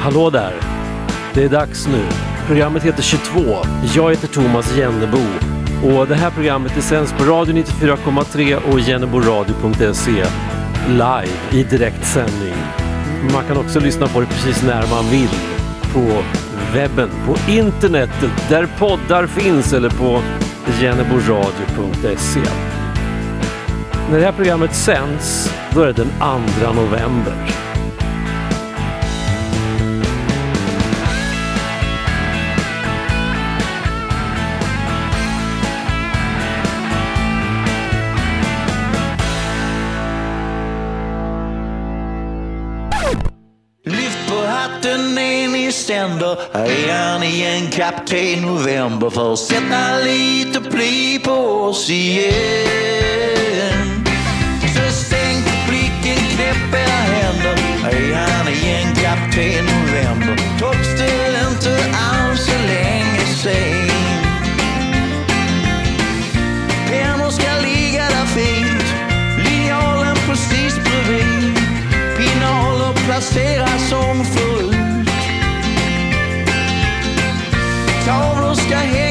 Hallå där! Det är dags nu. Programmet heter 22. Jag heter Thomas Jennebo och det här programmet är sänds på Radio 94,3 och jenneboradio.se live i direktsändning. Man kan också lyssna på det precis när man vill på webben, på internetet, där poddar finns eller på jenneboradio.se. När det här programmet sänds, då är det den 2 november. Kapten November För att sätta lite pli på oss igen. Så sänk blicken, knäpp era händer. Är han igen, kapten November. Trots det inte alls så länge sen. Pennor ska ligga där fint. Linjalen precis bredvid. Pinaler placeras som förut tavlor ska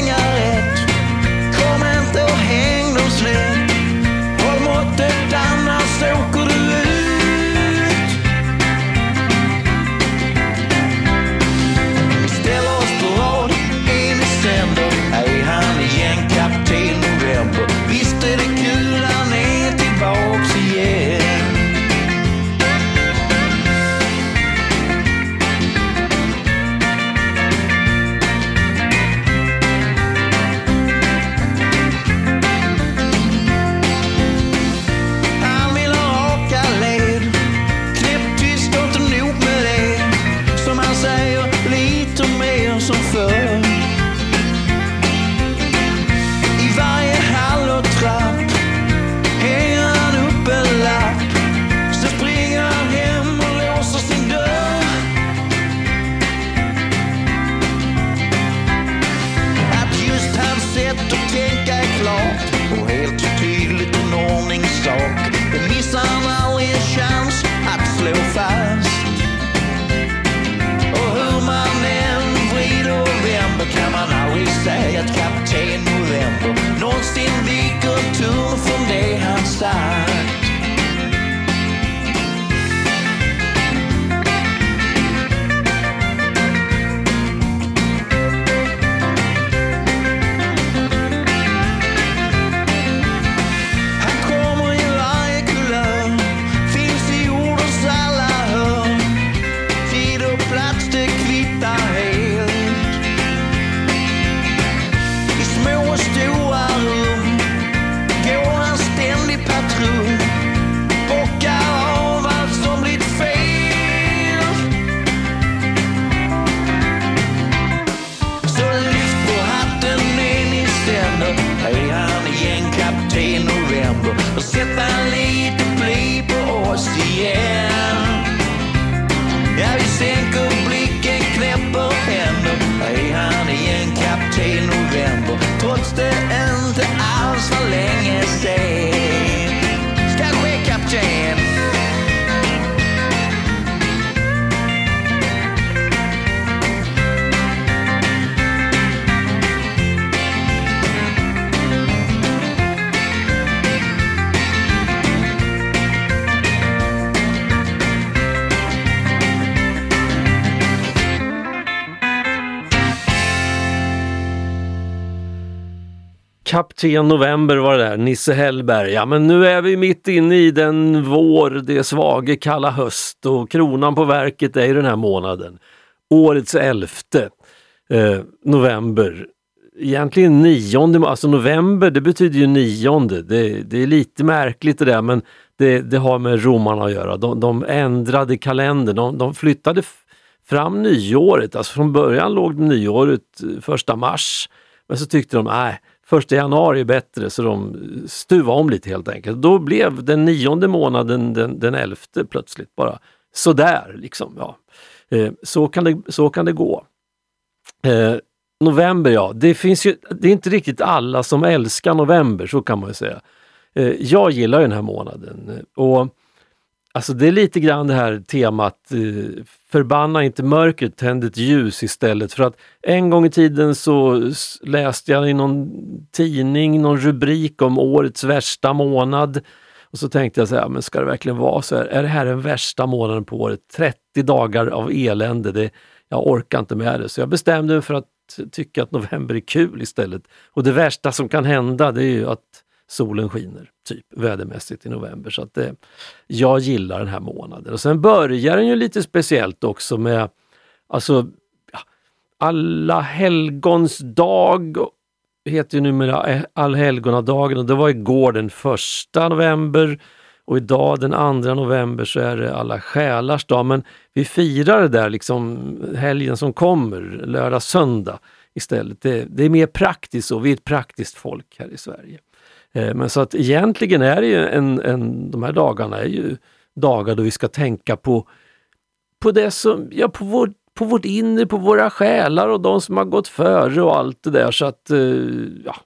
3 november var det där, Nisse Hellberg. Ja men nu är vi mitt inne i den vår, det svage kalla höst och kronan på verket är ju den här månaden. Årets elfte eh, november. Egentligen nionde, alltså november det betyder ju nionde. Det, det är lite märkligt det där men det, det har med romarna att göra. De, de ändrade kalendern, de, de flyttade fram nyåret. Alltså från början låg nyåret eh, första mars. Men så tyckte de, nej, första januari är bättre så de stuvade om lite helt enkelt. Då blev den nionde månaden den, den elfte plötsligt bara sådär liksom. Ja. Eh, så, kan det, så kan det gå. Eh, November ja, det finns ju, det är inte riktigt alla som älskar november, så kan man ju säga. Eh, jag gillar den här månaden och alltså det är lite grann det här temat eh, förbanna inte mörkret, tänd ett ljus istället. För att en gång i tiden så läste jag i någon tidning någon rubrik om årets värsta månad. Och så tänkte jag så här, men ska det verkligen vara så här? Är det här den värsta månaden på året? 30 dagar av elände. Det, jag orkar inte med det. Så jag bestämde mig för att tycka att november är kul istället. Och det värsta som kan hända det är ju att solen skiner, typ vädermässigt i november. Så att det, jag gillar den här månaden. Och sen börjar den ju lite speciellt också med alltså alla helgons dag heter ju numera eh, allhelgonadagen och det var igår den första november och idag den andra november så är det alla själars dag. Men vi firar det där liksom helgen som kommer, lördag, söndag istället. Det, det är mer praktiskt så, vi är ett praktiskt folk här i Sverige. Eh, men så att egentligen är det ju en, en, de här dagarna är ju dagar då vi ska tänka på, på det som, ja på vår, på vårt inre, på våra själar och de som har gått före och allt det där. Så att, eh, ja.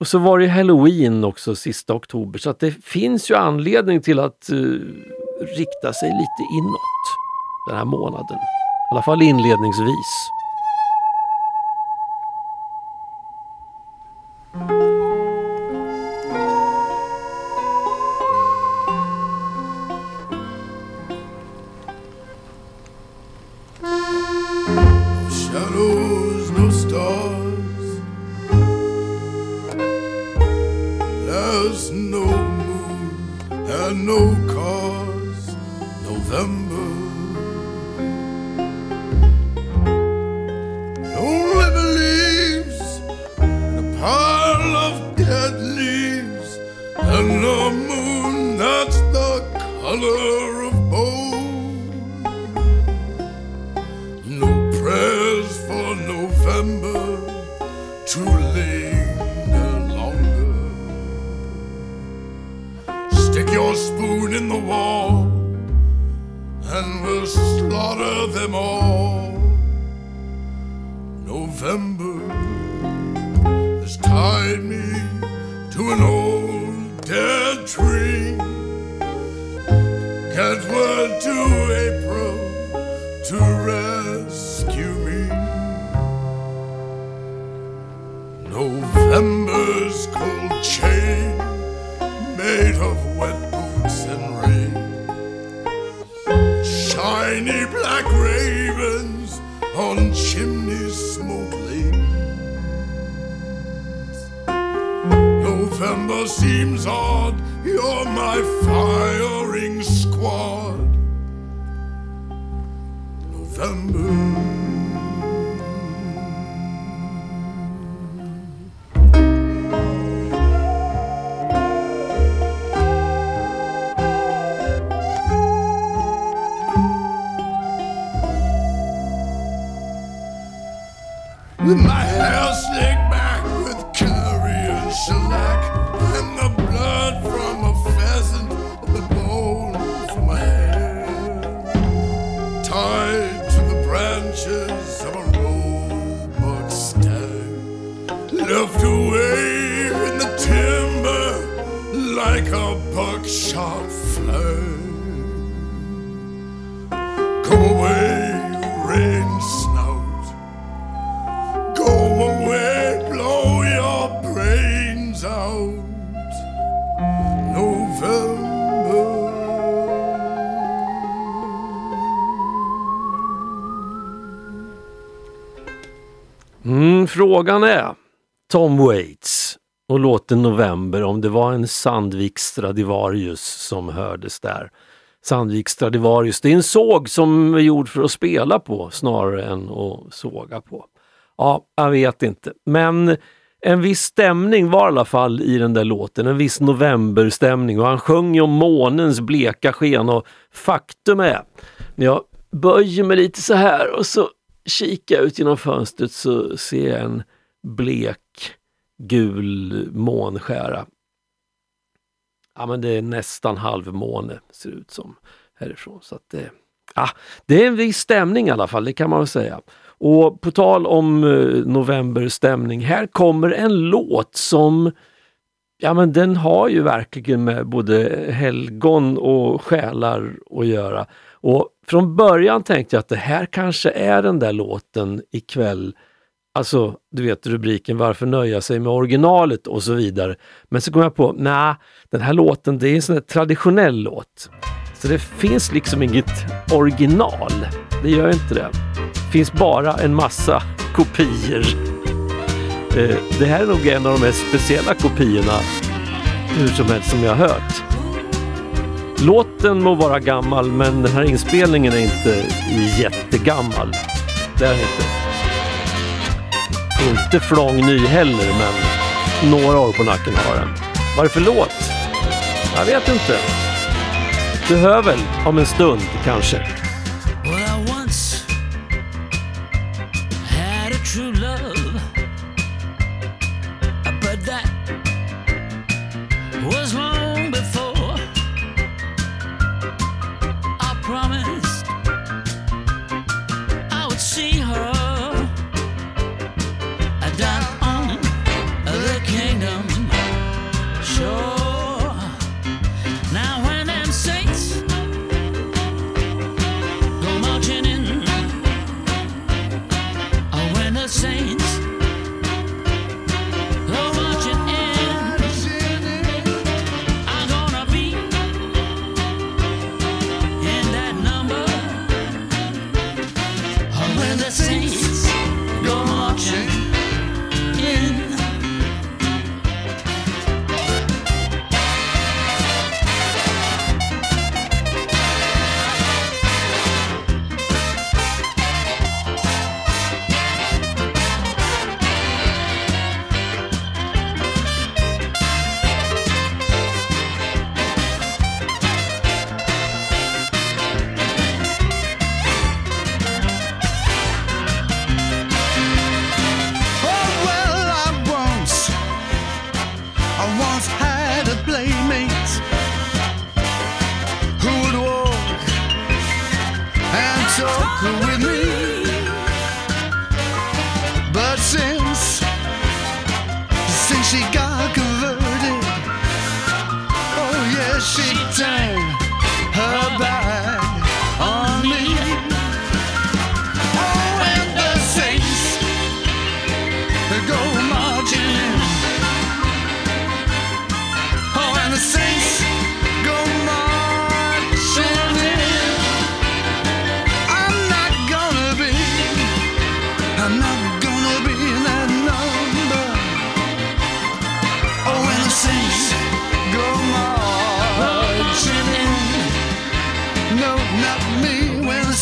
Och så var det halloween också sista oktober så att det finns ju anledning till att uh, rikta sig lite inåt den här månaden. I alla fall inledningsvis. at no cost. November. It only believes in the part. them all. November has tied me to an old dead tree. Can't word to April to rescue me. November's cold chain made of wet boots and rain tiny black ravens on chimneys smoke lanes. November seems odd, you're my firing squad. Frågan är Tom Waits och låten November om det var en Sandvik Stradivarius som hördes där. Sandvik Stradivarius, det är en såg som är gjord för att spela på snarare än att såga på. Ja, jag vet inte. Men en viss stämning var i alla fall i den där låten, en viss novemberstämning och han sjöng ju om månens bleka sken och faktum är, när jag böjer mig lite så här och så kikar jag ut genom fönstret så ser jag en blek gul månskära. Ja men det är nästan halvmåne ser det ut som härifrån. Så att det, ja, det är en viss stämning i alla fall, det kan man väl säga. Och på tal om eh, novemberstämning, här kommer en låt som Ja men den har ju verkligen med både helgon och själar att göra. Och från början tänkte jag att det här kanske är den där låten ikväll. Alltså, du vet rubriken Varför nöja sig med originalet och så vidare. Men så kom jag på, nej, den här låten det är en sån här traditionell låt. Så det finns liksom inget original. Det gör inte det. Det finns bara en massa kopior. Eh, det här är nog en av de mest speciella kopiorna hur som helst som jag har hört. Låten må vara gammal men den här inspelningen är inte jättegammal. Det är den inte. Inte flång ny heller men några år på nacken har den. Vad är det för låt? Jag vet inte. Du hör väl om en stund kanske. Well,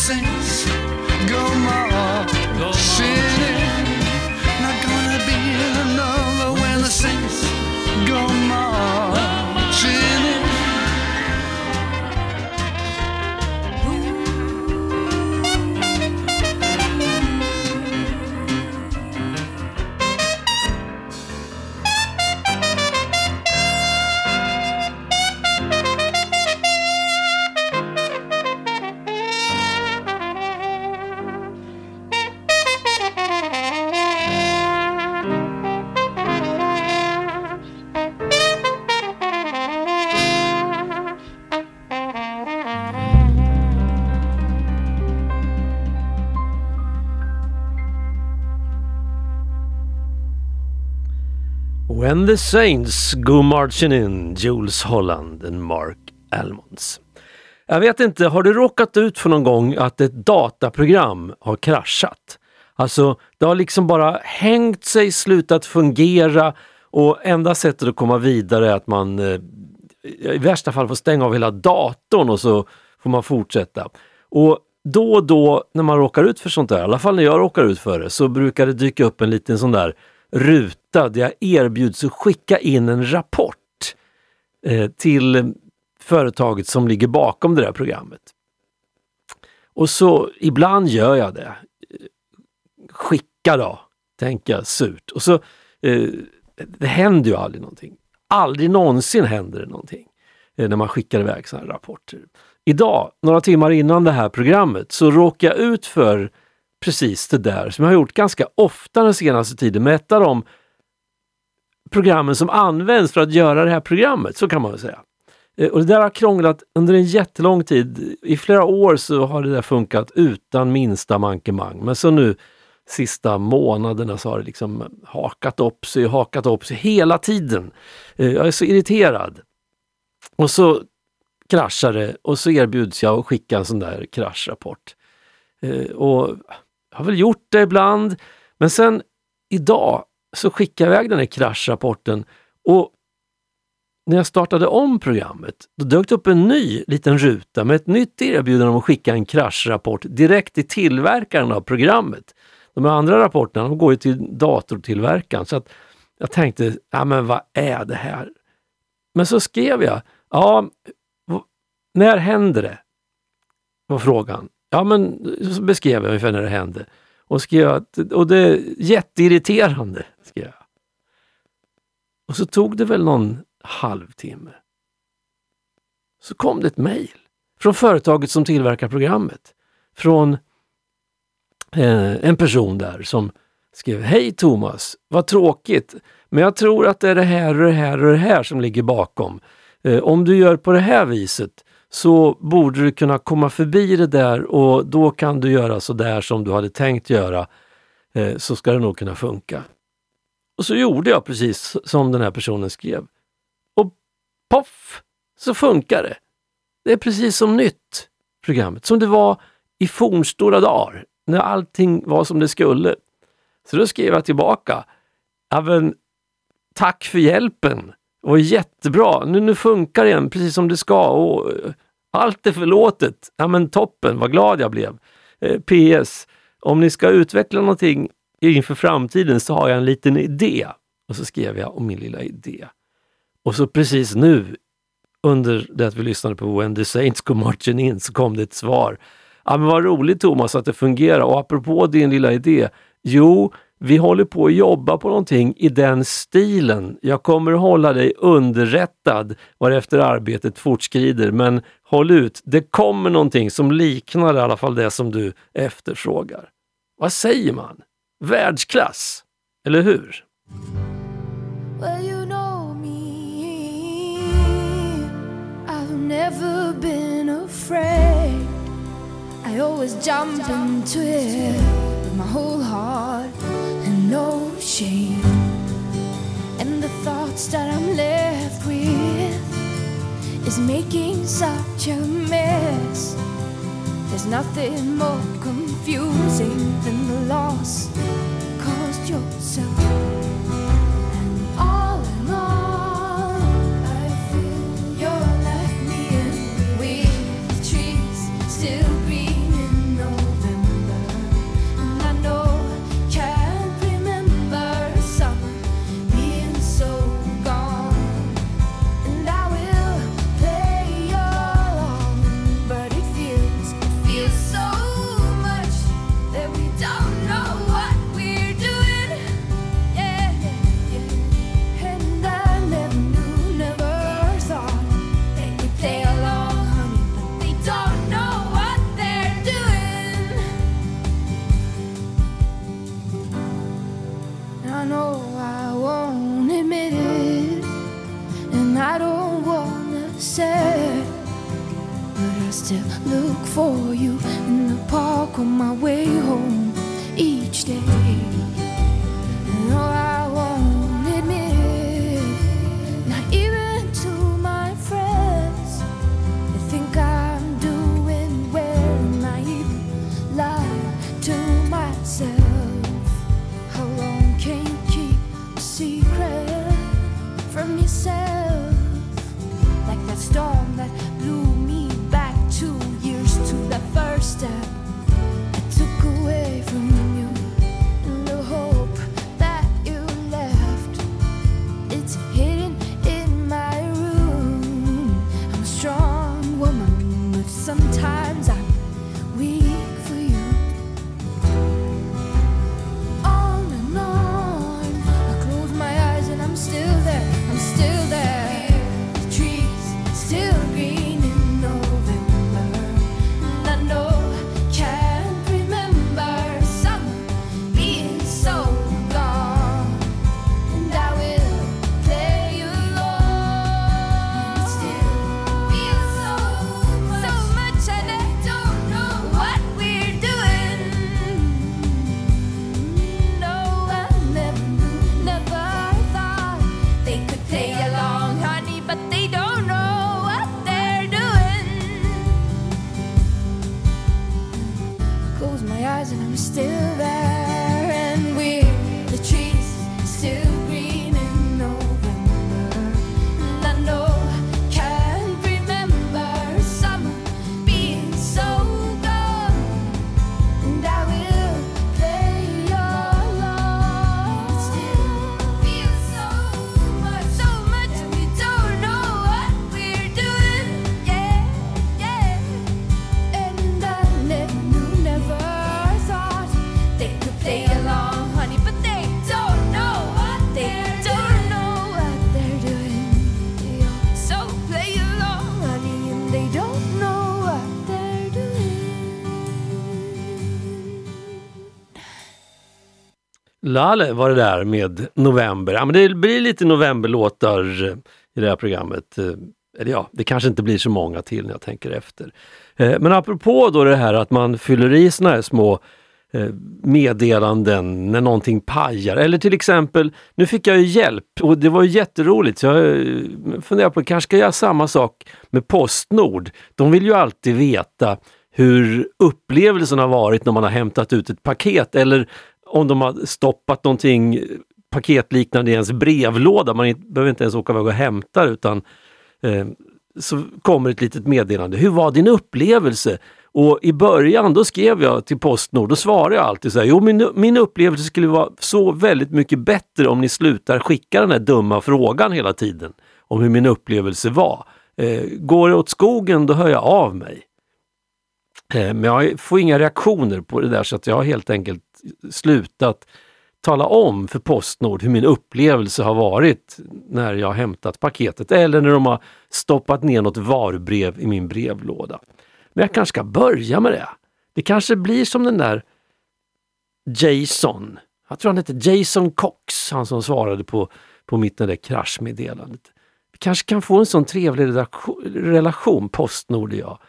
me. The Saints Go Marching In, Jules Holland and Mark Almonds. Jag vet inte, har du råkat ut för någon gång att ett dataprogram har kraschat? Alltså, det har liksom bara hängt sig, slutat fungera och enda sättet att komma vidare är att man eh, i värsta fall får stänga av hela datorn och så får man fortsätta. Och då och då när man råkar ut för sånt där, i alla fall när jag råkar ut för det, så brukar det dyka upp en liten sån där ruta där jag erbjuds att skicka in en rapport eh, till företaget som ligger bakom det där programmet. Och så ibland gör jag det. Skicka då, tänker jag surt. Och så, eh, det händer ju aldrig någonting. Aldrig någonsin händer det någonting eh, när man skickar iväg sådana här rapporter. Idag, några timmar innan det här programmet, så råkade jag ut för precis det där som jag har gjort ganska ofta den senaste tiden med ett av de programmen som används för att göra det här programmet, så kan man väl säga. Eh, och det där har krånglat under en jättelång tid. I flera år så har det där funkat utan minsta mankemang. Men så nu sista månaderna så har det liksom hakat upp sig, hakat upp sig hela tiden. Eh, jag är så irriterad. Och så kraschar det och så erbjuds jag att skicka en sån där kraschrapport. Eh, och jag har väl gjort det ibland, men sen idag så skickade jag iväg den här kraschrapporten och när jag startade om programmet, då dök det upp en ny liten ruta med ett nytt erbjudande om att skicka en kraschrapport direkt till tillverkaren av programmet. De andra rapporterna de går ju till datortillverkaren. Så att jag tänkte, ja men vad är det här? Men så skrev jag, ja, när händer det? Var frågan. Ja men så beskrev jag ungefär när det hände. Och skrev att, och det är jätteirriterande, skrev jag. Och så tog det väl någon halvtimme. Så kom det ett mejl från företaget som tillverkar programmet. Från eh, en person där som skrev Hej Thomas, vad tråkigt, men jag tror att det är det här och det här och det här som ligger bakom. Eh, om du gör på det här viset så borde du kunna komma förbi det där och då kan du göra så där som du hade tänkt göra. Eh, så ska det nog kunna funka. Och så gjorde jag precis som den här personen skrev. Och poff, så funkar det. Det är precis som nytt, programmet. Som det var i fornstora dagar, när allting var som det skulle. Så då skrev jag tillbaka. även tack för hjälpen. Det var jättebra. Nu, nu funkar det igen precis som det ska. Och, eh, allt är förlåtet. Ja, men toppen, vad glad jag blev. Eh, PS. Om ni ska utveckla någonting inför framtiden så har jag en liten idé. Och så skrev jag om min lilla idé. Och så precis nu, under det att vi lyssnade på When the Saints Go Marching In, så kom det ett svar. Ja, men vad roligt Thomas att det fungerar. Och apropå din lilla idé. Jo, vi håller på att jobba på någonting i den stilen. Jag kommer att hålla dig underrättad varefter arbetet fortskrider, men håll ut. Det kommer någonting som liknar i alla fall det som du efterfrågar. Vad säger man? Världsklass, eller hur? Well, you know me. I've never been afraid. I always jump into it with my whole heart no shame. And the thoughts that I'm left with is making such a mess. There's nothing more confusing than the loss caused yourself. Know I won't admit it, and I don't wanna say but I still look for you in the park on my way home each day. Lale var det där med November. Ja, men det blir lite novemberlåtar eh, i det här programmet. Eh, eller ja, det kanske inte blir så många till när jag tänker efter. Eh, men apropå då det här att man fyller i såna här små meddelanden när någonting pajar. Eller till exempel, nu fick jag ju hjälp och det var ju jätteroligt. Så jag funderar på, kanske ska jag göra samma sak med Postnord. De vill ju alltid veta hur upplevelsen har varit när man har hämtat ut ett paket eller om de har stoppat någonting paketliknande i ens brevlåda. Man behöver inte ens åka iväg och hämta det, utan eh, så kommer ett litet meddelande. Hur var din upplevelse? Och i början då skrev jag till Postnord, då svarade jag alltid så här, jo min, min upplevelse skulle vara så väldigt mycket bättre om ni slutar skicka den här dumma frågan hela tiden om hur min upplevelse var. Eh, går det åt skogen då hör jag av mig. Eh, Men jag får inga reaktioner på det där så att jag har helt enkelt slutat tala om för Postnord hur min upplevelse har varit när jag har hämtat paketet eller när de har stoppat ner något varubrev i min brevlåda. Men jag kanske ska börja med det. Det kanske blir som den där Jason, jag tror han hette Jason Cox, han som svarade på, på mitt det där kraschmeddelandet. Vi kanske kan få en sån trevlig relation, relation Postnord och jag.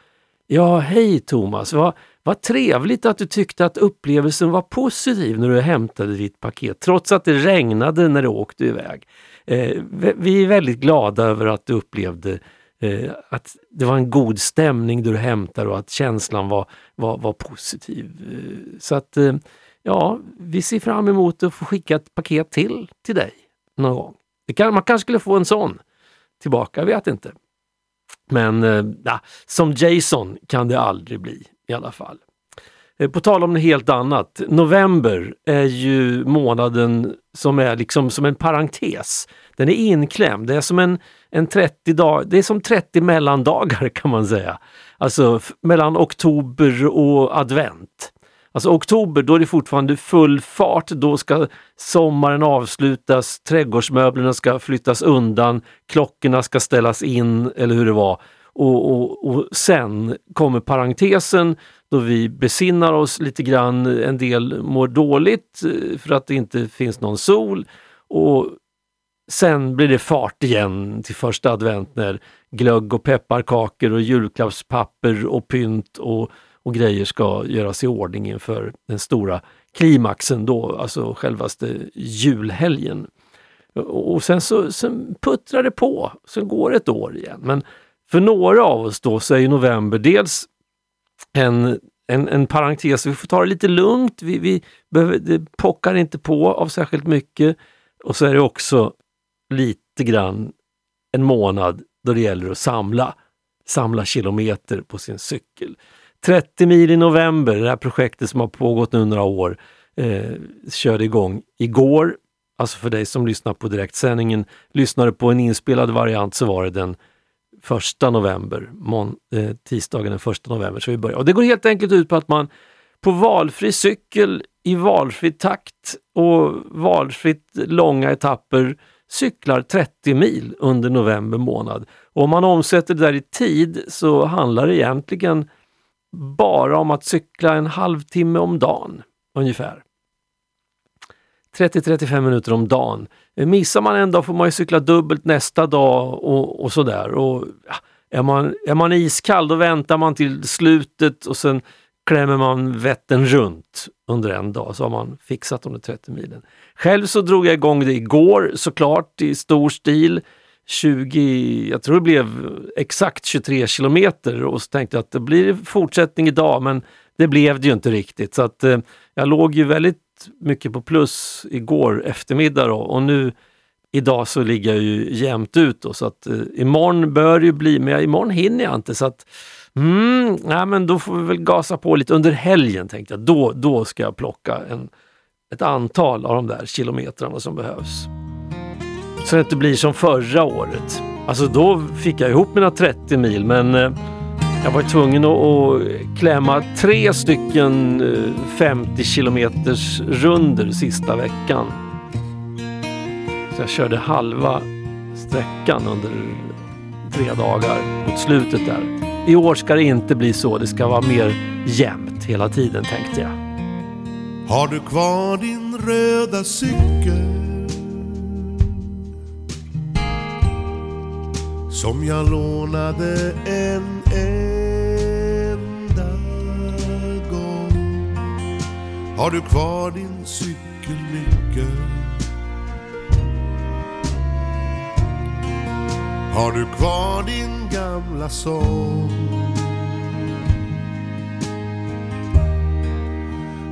Ja, hej Thomas, vad, vad trevligt att du tyckte att upplevelsen var positiv när du hämtade ditt paket, trots att det regnade när du åkte iväg. Eh, vi- är väldigt glada över att du upplevde eh, att det var en god stämning där du hämtade och att känslan var, var, var positiv. Eh, så att, eh, ja, vi ser fram emot att få skicka ett paket till till dig någon gång. Det kan, man kanske skulle få en sån tillbaka, jag vet inte. Men eh, som Jason kan det aldrig bli i alla fall. Eh, på tal om något helt annat. November är ju månaden som är liksom som en parentes. Den är inklämd. Det är som en, en 30 dag, det är som 30 mellandagar kan man säga. Alltså mellan oktober och advent. Alltså oktober, då är det fortfarande full fart. Då ska sommaren avslutas, trädgårdsmöblerna ska flyttas undan, klockorna ska ställas in, eller hur det var. Och, och, och sen kommer parentesen då vi besinnar oss lite grann. En del mår dåligt eh, för att det inte finns någon sol. Och sen blir det fart igen till första advent när glögg och pepparkakor och julklappspapper och pynt och, och grejer ska göras i ordning inför den stora klimaxen då, alltså självaste julhelgen. Och och sen så sen puttrar det på, sen går ett år igen. Men för några av oss då så är ju november dels en, en, en parentes, vi får ta det lite lugnt, vi, vi behöver, det pockar inte på av särskilt mycket. Och så är det också lite grann en månad då det gäller att samla, samla kilometer på sin cykel. 30 mil i november, det här projektet som har pågått nu några år, eh, körde igång igår. Alltså för dig som lyssnar på direktsändningen, lyssnade på en inspelad variant så var det den 1 november, mån, eh, tisdagen den 1 november. Så vi börjar. Och det går helt enkelt ut på att man på valfri cykel i valfri takt och valfritt långa etapper cyklar 30 mil under november månad. Och om man omsätter det där i tid så handlar det egentligen bara om att cykla en halvtimme om dagen ungefär. 30-35 minuter om dagen. Eh, missar man en dag får man ju cykla dubbelt nästa dag och, och sådär. Och, ja, är, man, är man iskall då väntar man till slutet och sen klämmer man Vättern runt under en dag så har man fixat de där 30 milen. Själv så drog jag igång det igår såklart i stor stil. 20, jag tror det blev exakt 23 kilometer och så tänkte jag att det blir fortsättning idag men det blev det ju inte riktigt. Så att eh, jag låg ju väldigt mycket på plus igår eftermiddag då, och nu idag så ligger jag ju jämnt ut då, så att eh, imorgon bör det ju bli, men jag, imorgon hinner jag inte så att mm, nej, men då får vi väl gasa på lite under helgen tänkte jag. Då, då ska jag plocka en, ett antal av de där kilometrarna som behövs. Så det inte blir som förra året. Alltså då fick jag ihop mina 30 mil men eh, jag var tvungen att, att klämma tre stycken eh, 50 kilometers runder sista veckan. Så jag körde halva sträckan under tre dagar mot slutet där. I år ska det inte bli så, det ska vara mer jämnt hela tiden tänkte jag. Har du kvar din röda cykel? Som jag lånade en en Har du kvar din cykelnyckel? Har du kvar din gamla sång?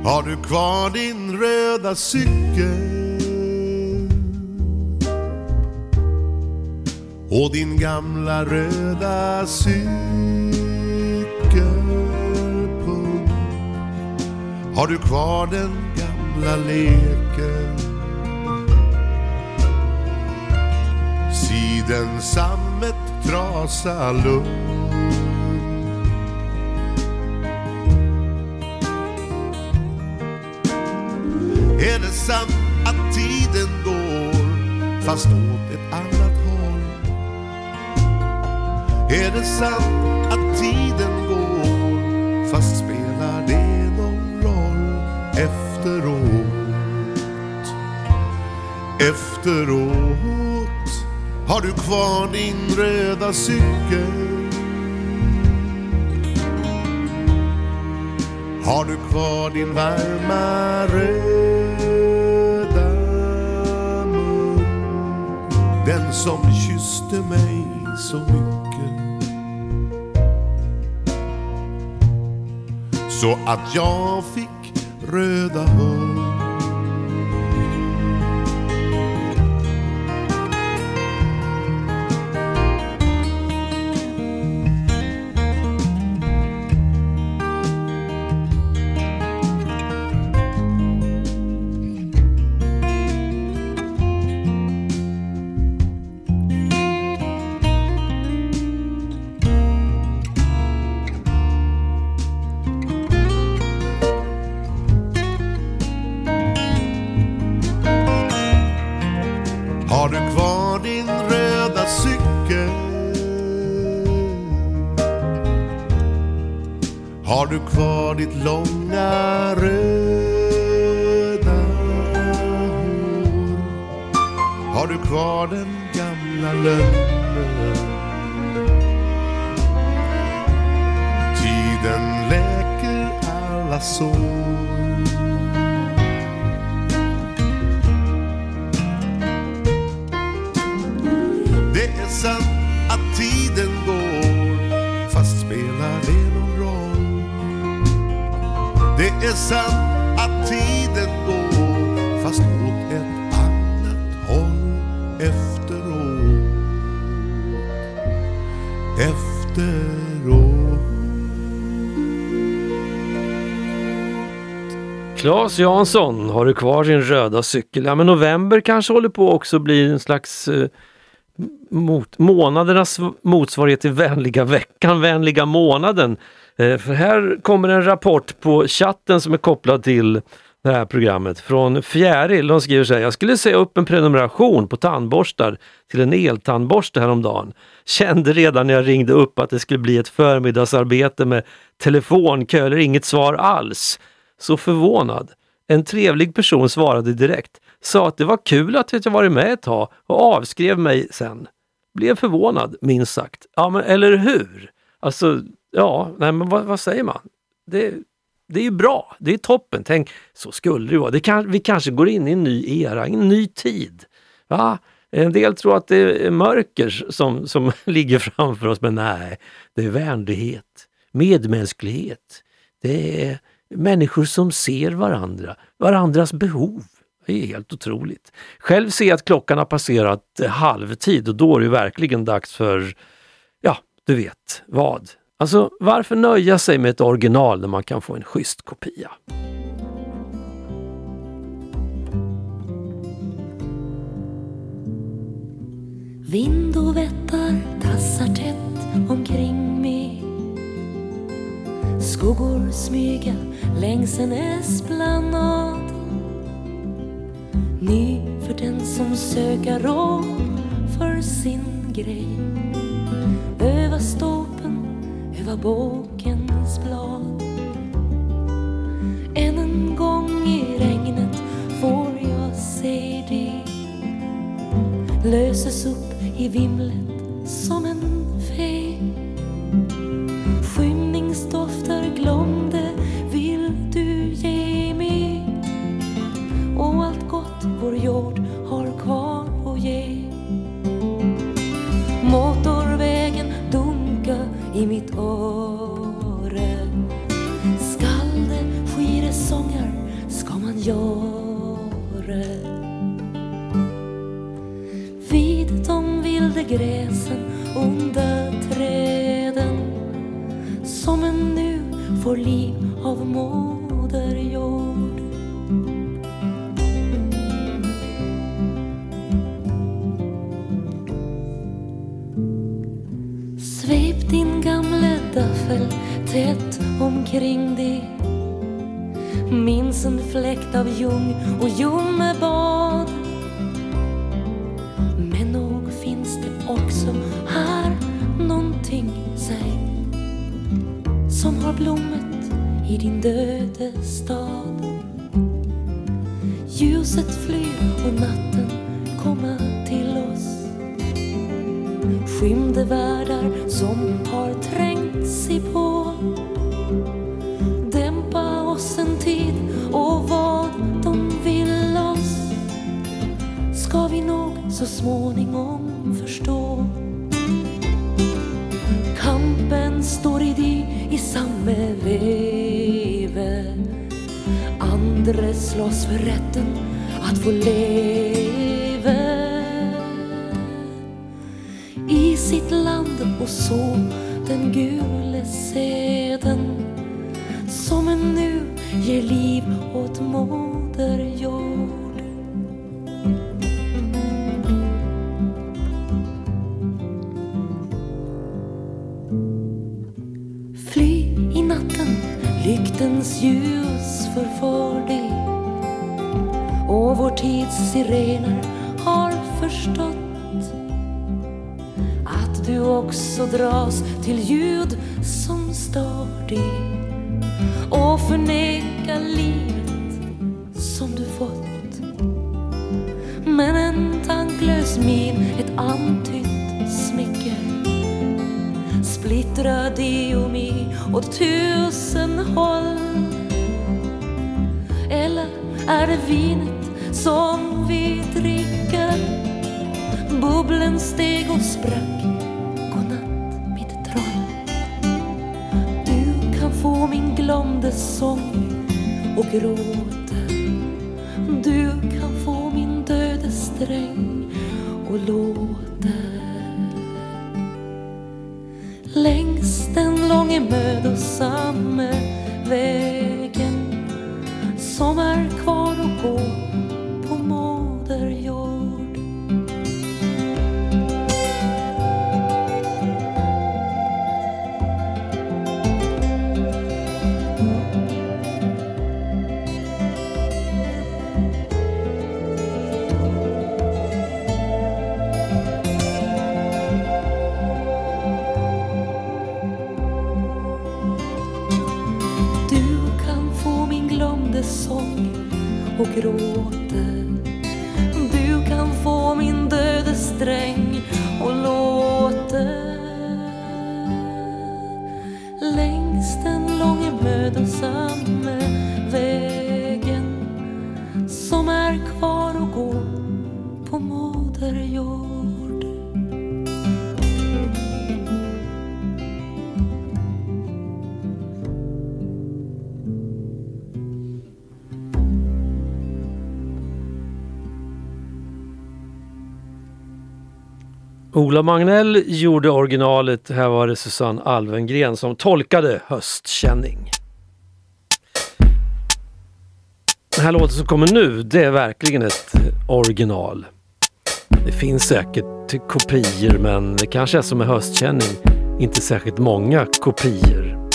Har du kvar din röda cykel? Och din gamla röda cykel? Har du kvar den gamla leken? Siden sammet trasa lugn Är det sant att tiden går fast åt ett annat håll? Är det sant att tiden går fast Efteråt har du kvar din röda cykel. Har du kvar din varma röda mun? Den som kysste mig så mycket. Så att jag fick röda hår Claes Jansson, har du kvar din röda cykel? Ja, men november kanske håller på också bli en slags eh, mot, månadernas motsvarighet till vänliga veckan, vänliga månaden. Eh, för här kommer en rapport på chatten som är kopplad till det här programmet från Fjäril. De skriver så här, jag skulle säga upp en prenumeration på tandborstar till en eltandborste häromdagen. Kände redan när jag ringde upp att det skulle bli ett förmiddagsarbete med telefonkö eller inget svar alls. Så förvånad. En trevlig person svarade direkt, sa att det var kul att jag varit med ett tag och avskrev mig sen. Blev förvånad, minst sagt. Ja, men eller hur? Alltså, ja, nej men vad, vad säger man? Det, det är ju bra, det är toppen. Tänk, så skulle det vara. Det kan, vi kanske går in i en ny era, en ny tid. Va? En del tror att det är mörker som, som ligger framför oss, men nej, det är vänlighet, medmänsklighet. Det är människor som ser varandra, varandras behov. Det är helt otroligt. Själv ser jag att klockan har passerat eh, halvtid och då är det verkligen dags för, ja, du vet vad. Alltså, varför nöja sig med ett original när man kan få en schysst kopia? Vind och vättar tassar tätt omkring Skuggor smyga längs en esplanad. Ny för den som söker råd för sin grej. Öva ståpen, öva bokens blad. Än en En gång i regnet får jag se dig. Löses upp i vimlet som en Dofter glömde vill du ge mig? Och allt gott vår jord har kvar att ge. Motorvägen dunka i mitt öre. Skall det skire sånger ska man göra Vid de vilda gräsen under får liv av moder jord. Svep din gamle daffel tätt omkring dig. Minns en fläkt av ljung Men en tanklös min, ett antytt smycke splittrar dig och åt tusen håll. Eller är det vinet som vi dricker? Bubblen steg och sprack Godnatt mitt troll Du kan få min glömde sång och ro summer Ola Magnell gjorde originalet, här var det Susanne Alvengren som tolkade Höstkänning. Den här låten som kommer nu, det är verkligen ett original. Det finns säkert kopior men det kanske är som med Höstkänning, inte särskilt många kopior.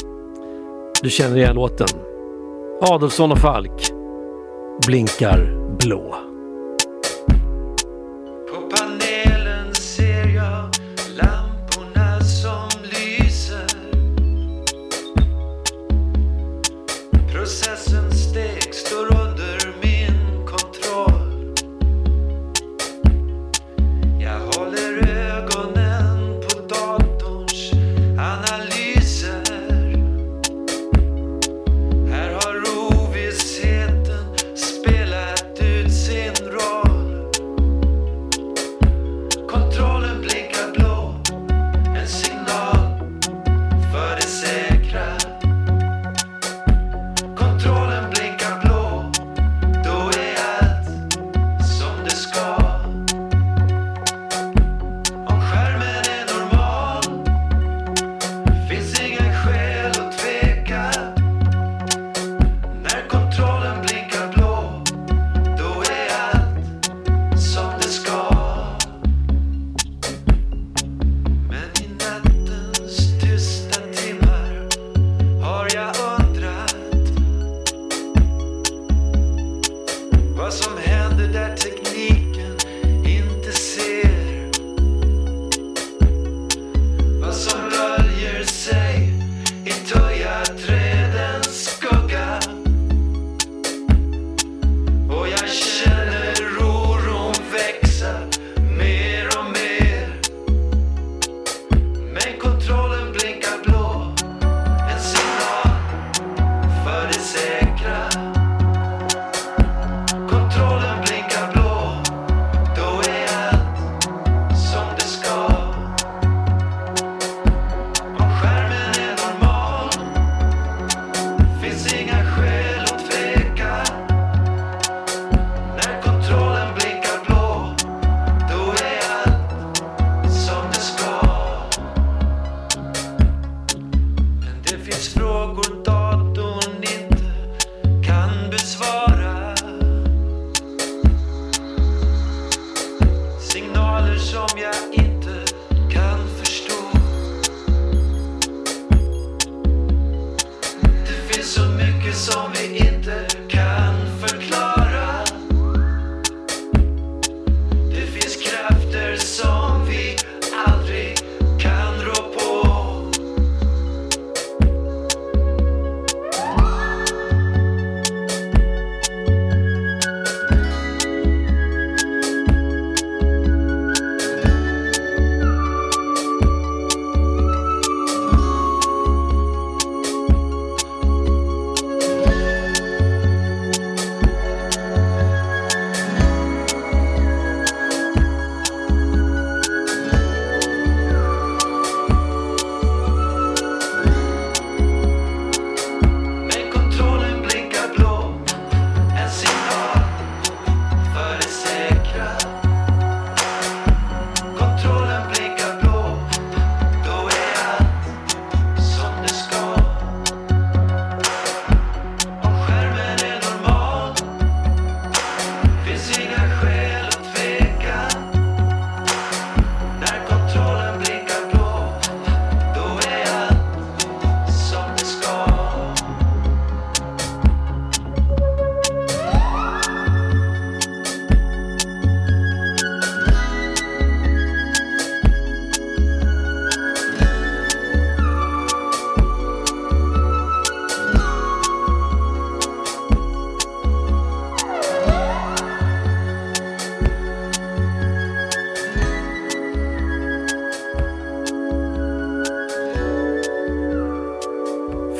Du känner igen låten? Adolfsson och Falk, Blinkar blå.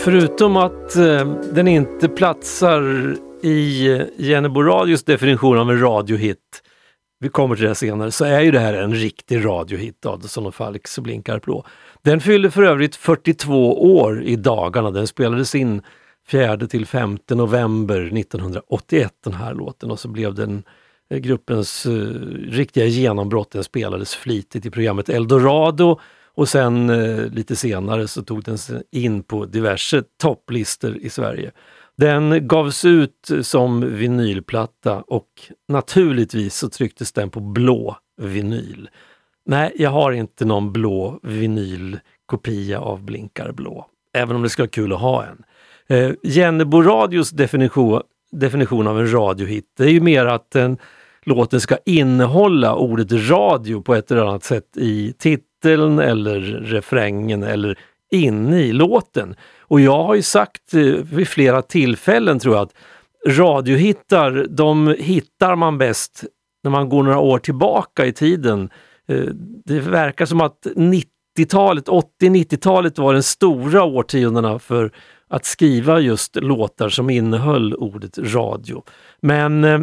Förutom att eh, den inte platsar i Jennebo Radios definition av en radiohit, vi kommer till det senare, så är ju det här en riktig radiohit, Adelsohn och Falks blinkar blå. Den fyller för övrigt 42 år i dagarna. Den spelades in 4 till 5 november 1981 den här låten och så blev den eh, gruppens uh, riktiga genombrott. Den spelades flitigt i programmet Eldorado och sen eh, lite senare så tog den sig in på diverse topplistor i Sverige. Den gavs ut eh, som vinylplatta och naturligtvis så trycktes den på blå vinyl. Nej, jag har inte någon blå vinylkopia av Blinkar blå, även om det skulle vara kul att ha en. Eh, Jennebo Radios definition, definition av en radiohit det är ju mer att den låten ska innehålla ordet radio på ett eller annat sätt i titeln eller refrängen eller inne i låten. Och jag har ju sagt eh, vid flera tillfällen tror jag att radiohittar, de hittar man bäst när man går några år tillbaka i tiden. Eh, det verkar som att 90-talet, 80-90-talet var den stora årtiondena för att skriva just låtar som innehöll ordet radio. Men eh,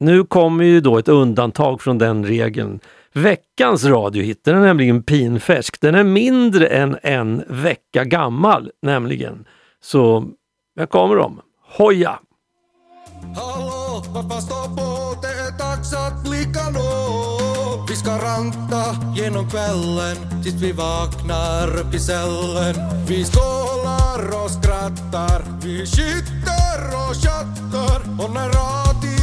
nu kommer ju då ett undantag från den regeln. Veckans radiohit den är nämligen pinfärsk. Den är mindre än en vecka gammal nämligen. Så här kommer de. Hoja! Hallå, pappa står på? Det är dags att blicka nå. Vi ska ranta genom kvällen tills vi vaknar upp i cellen. Vi skålar och skrattar, vi skiter och chattar och när radion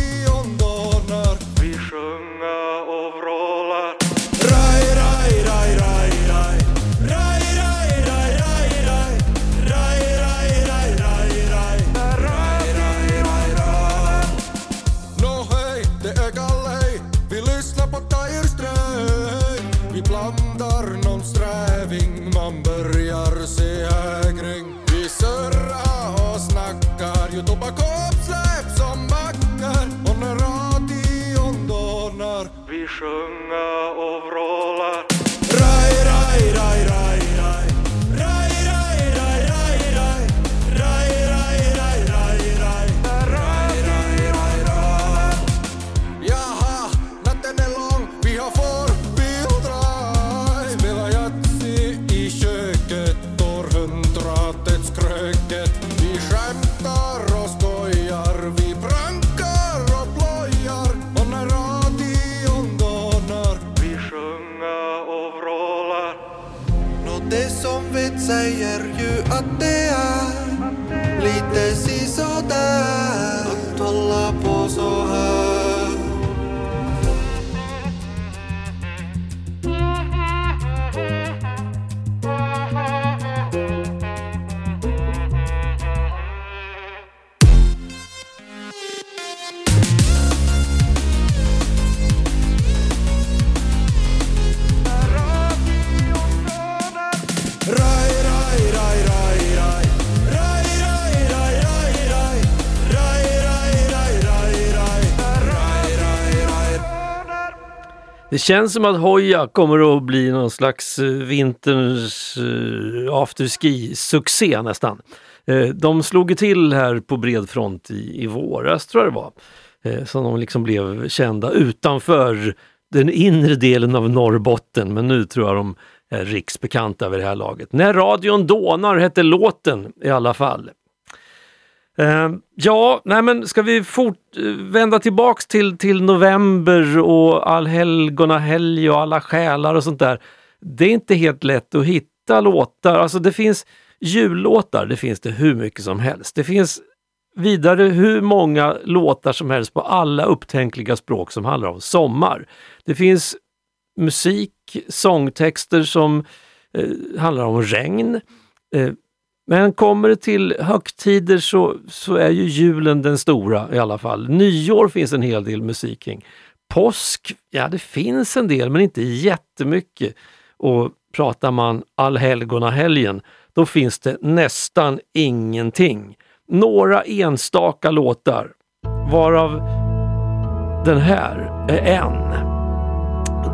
som vet säger ju att det är Det känns som att Hoja kommer att bli någon slags eh, vinterns eh, afterski-succé nästan. Eh, de slog till här på bred front i, i våras tror jag det var. Så som de liksom blev kända utanför den inre delen av Norrbotten men nu tror jag de är riksbekanta vid det här laget. När radion dånar hette låten i alla fall. Eh, ja, nej men ska vi fort, vända tillbaks till, till november och allhelgonahelg och alla själar och sånt där. Det är inte helt lätt att hitta låtar. Alltså det finns jullåtar, det finns det hur mycket som helst. Det finns vidare hur många låtar som helst på alla upptänkliga språk som handlar om sommar. Det finns musik, sångtexter som eh, handlar om regn. Eh, men kommer det till högtider så, så är ju julen den stora i alla fall. Nyår finns en hel del musik kring. Påsk, ja det finns en del men inte jättemycket. Och pratar man allhelgonahelgen, då finns det nästan ingenting. Några enstaka låtar, varav den här är en.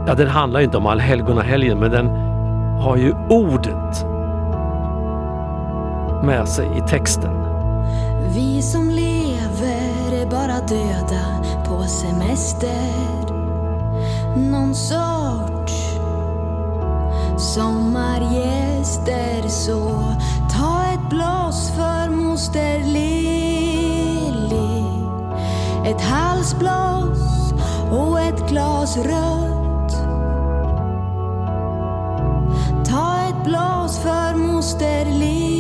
Ja, den handlar inte om allhelgonahelgen men den har ju ordet med sig i texten. Vi som lever är bara döda på semester. Någon sorts sommargäster. Så ta ett blås för moster Lilly. Ett halsblås och ett glas rött. Ta ett blås för moster Lilly.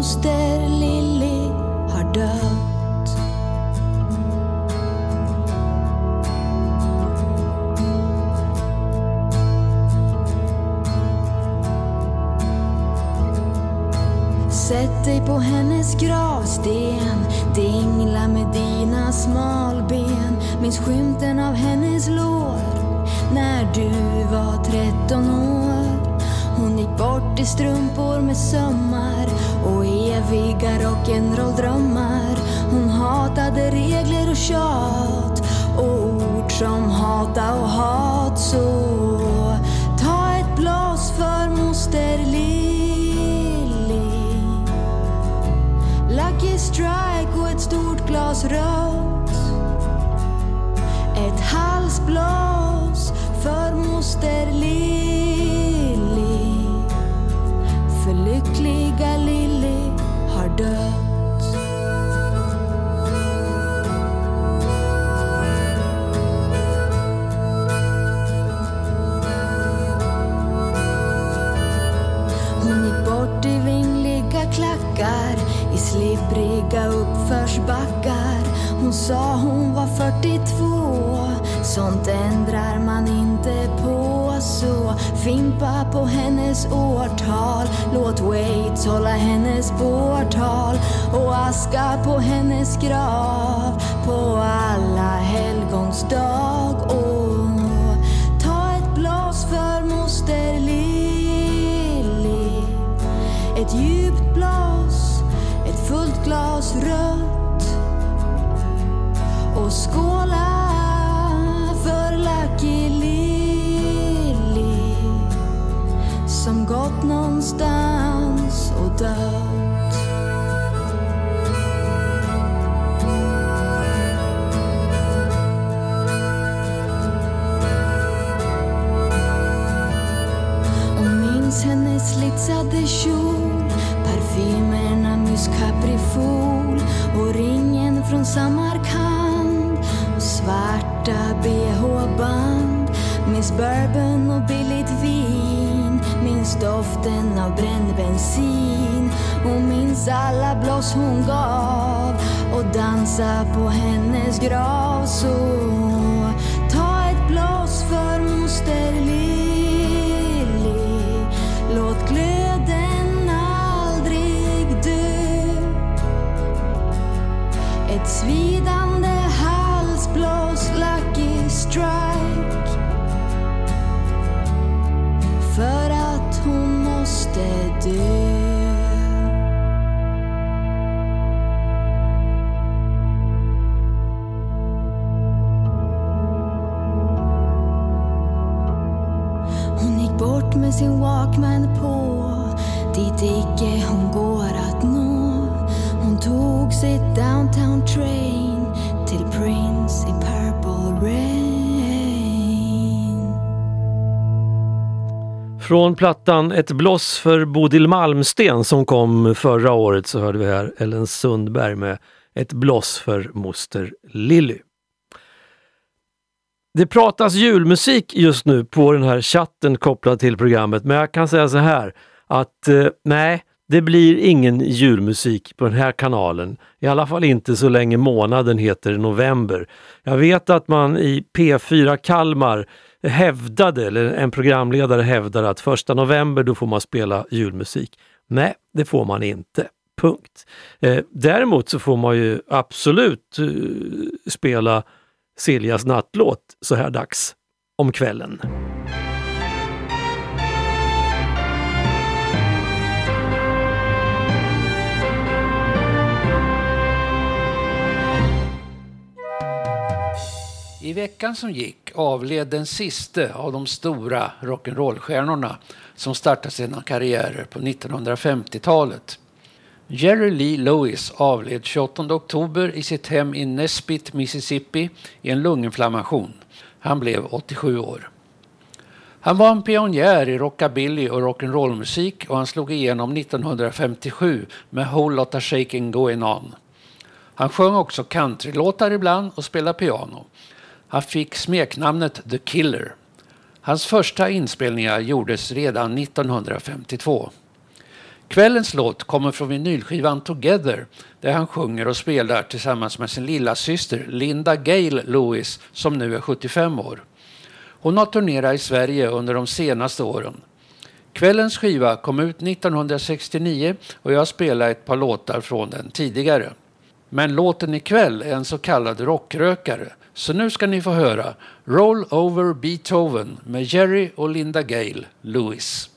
Moster Lilly har dött. Sätt dig på hennes gravsten Dingla med dina smalben. Minns skymten av hennes lår När du var 13 år. Hon gick bort i strumpor med sömmar. Och eviga rock'n'roll-drömmar. Hon hatade regler och tjat. Och ord som hata och hat. Så ta ett glas för moster Lilly Lucky strike och ett stort glas rött. Ett halsblås för moster Lilly För lyckliga liv klackar i slippriga uppförsbackar. Hon sa hon var 42. Sånt ändrar man inte på. Så fimpa på hennes årtal. Låt Waits hålla hennes bårtal. Och aska på hennes grav på alla helgons dag. Och ta ett glas för moster Lilly. Ett djupt glas, ett fullt glas rött. Och skåla någonstans och dött. Och minns hennes slitsade kjol Parfymerna Mousse Caprifol Och ringen från Samarkand Och svarta bh-band Miss bourbon och billigt vin Minns doften av bränd bensin. Hon minns alla blås hon gav Och dansa på hennes grav. Så ta ett blås för moster Lili. Låt glöden aldrig dö. Ett svidande halsblås inte du? Hon gick bort med sin Walkman på. Dit icke hon går att nå. Hon tog sitt downtown train Till Prince Från plattan Ett bloss för Bodil Malmsten som kom förra året så hörde vi här Ellen Sundberg med Ett bloss för moster Lilly. Det pratas julmusik just nu på den här chatten kopplad till programmet men jag kan säga så här att eh, nej, det blir ingen julmusik på den här kanalen. I alla fall inte så länge månaden heter november. Jag vet att man i P4 Kalmar hävdade, eller en programledare hävdade att första november då får man spela julmusik. Nej, det får man inte. Punkt. Eh, däremot så får man ju absolut eh, spela Siljas nattlåt så här dags om kvällen. I veckan som gick avled den siste av de stora rock'n'roll-stjärnorna som startade sina karriärer på 1950-talet. Jerry Lee Lewis avled 28 oktober i sitt hem i Nesbitt, Mississippi i en lunginflammation. Han blev 87 år. Han var en pionjär i rockabilly och rock'n'roll-musik och han slog igenom 1957 med Whole Lotta Shaking Going On. Han sjöng också countrylåtar ibland och spelade piano. Han fick smeknamnet The Killer. Hans första inspelningar gjordes redan 1952. Kvällens låt kommer från vinylskivan Together där han sjunger och spelar tillsammans med sin lilla syster Linda Gale Lewis som nu är 75 år. Hon har turnerat i Sverige under de senaste åren. Kvällens skiva kom ut 1969 och jag spelade ett par låtar från den tidigare. Men låten ikväll är en så kallad rockrökare. Så nu ska ni få höra Roll Over Beethoven med Jerry och Linda Gale Lewis.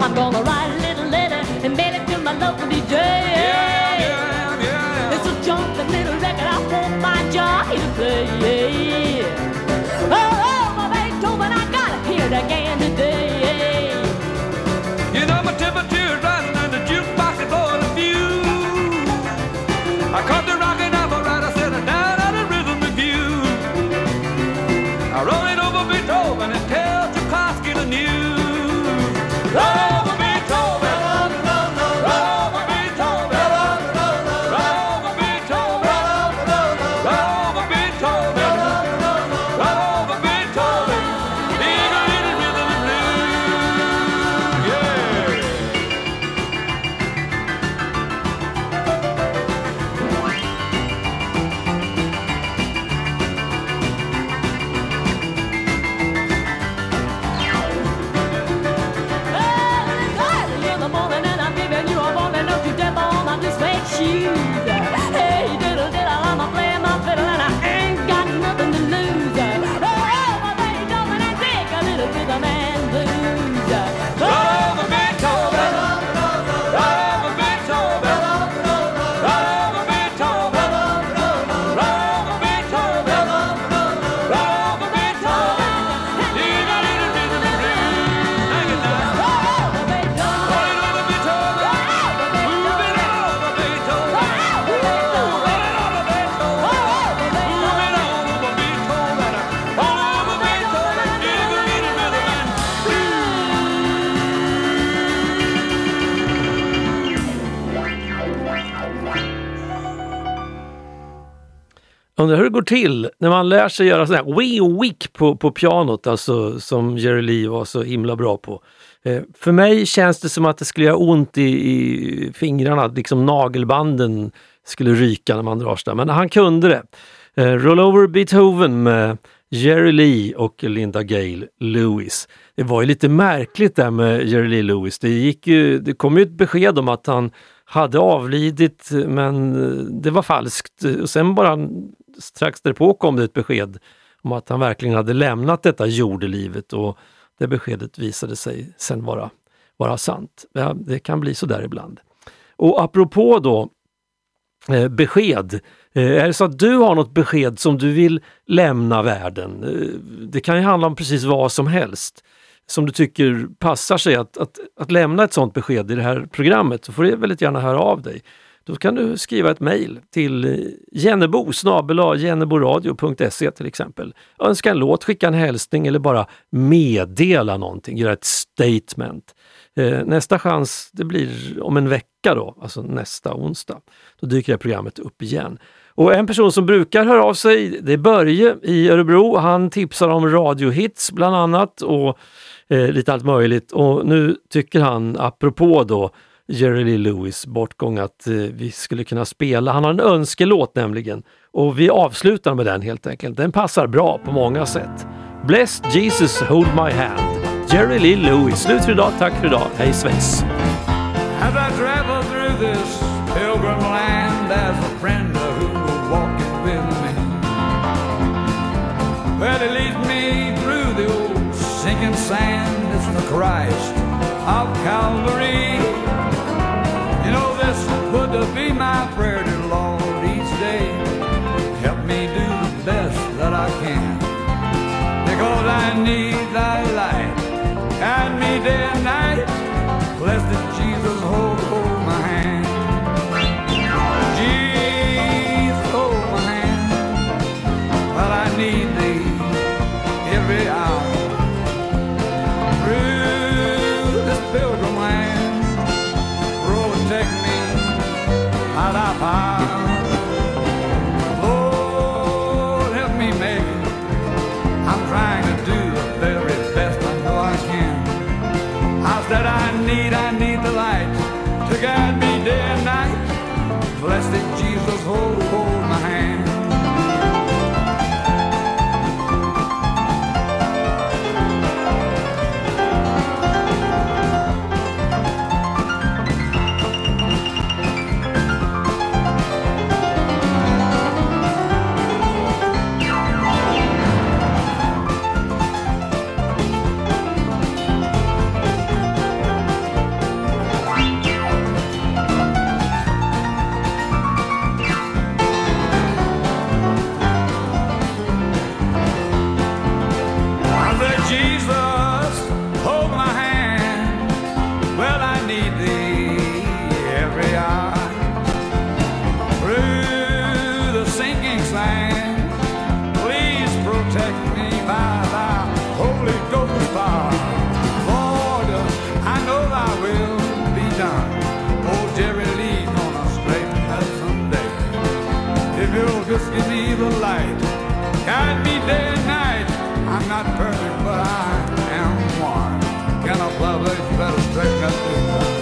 I'm gonna write a little letter and mail it to my local DJ. Undrar hur det går till när man lär sig göra sån här wee wick på, på pianot, alltså som Jerry Lee var så himla bra på. Eh, för mig känns det som att det skulle göra ont i, i fingrarna, liksom nagelbanden skulle ryka när man drar sådär. Men han kunde det. Eh, Roll over Beethoven med Jerry Lee och Linda Gale Lewis. Det var ju lite märkligt där med Jerry Lee Lewis. Det, gick ju, det kom ju ett besked om att han hade avlidit men eh, det var falskt. Och sen bara strax därpå kom det ett besked om att han verkligen hade lämnat detta jordelivet och det beskedet visade sig sen vara, vara sant. Ja, det kan bli så där ibland. Och apropå då eh, besked. Eh, är det så att du har något besked som du vill lämna världen? Eh, det kan ju handla om precis vad som helst som du tycker passar sig att, att, att lämna ett sådant besked i det här programmet så får du väldigt gärna höra av dig. Då kan du skriva ett mejl till eh, jennebo jenneboradio.se till exempel. Önska en låt, skicka en hälsning eller bara meddela någonting, göra ett statement. Eh, nästa chans det blir om en vecka då, alltså nästa onsdag. Då dyker det programmet upp igen. Och en person som brukar höra av sig, det är Börje i Örebro. Han tipsar om radiohits bland annat och eh, lite allt möjligt. Och nu tycker han, apropå då Jerry Lee Lewis bortgång, att eh, vi skulle kunna spela. Han har en önskelåt nämligen. Och vi avslutar med den helt enkelt. Den passar bra på många sätt. Bless Jesus hold my hand. Jerry Lee Lewis. Slut för idag. Tack för idag. Hej svejs! As I travel through this pilgrim land, as a friend who will walk with me. Well, he leads me through the old sinking sand. It's the Christ of Calvary. there oh, oh. day and night. I'm not perfect, but I am one. Can a public better take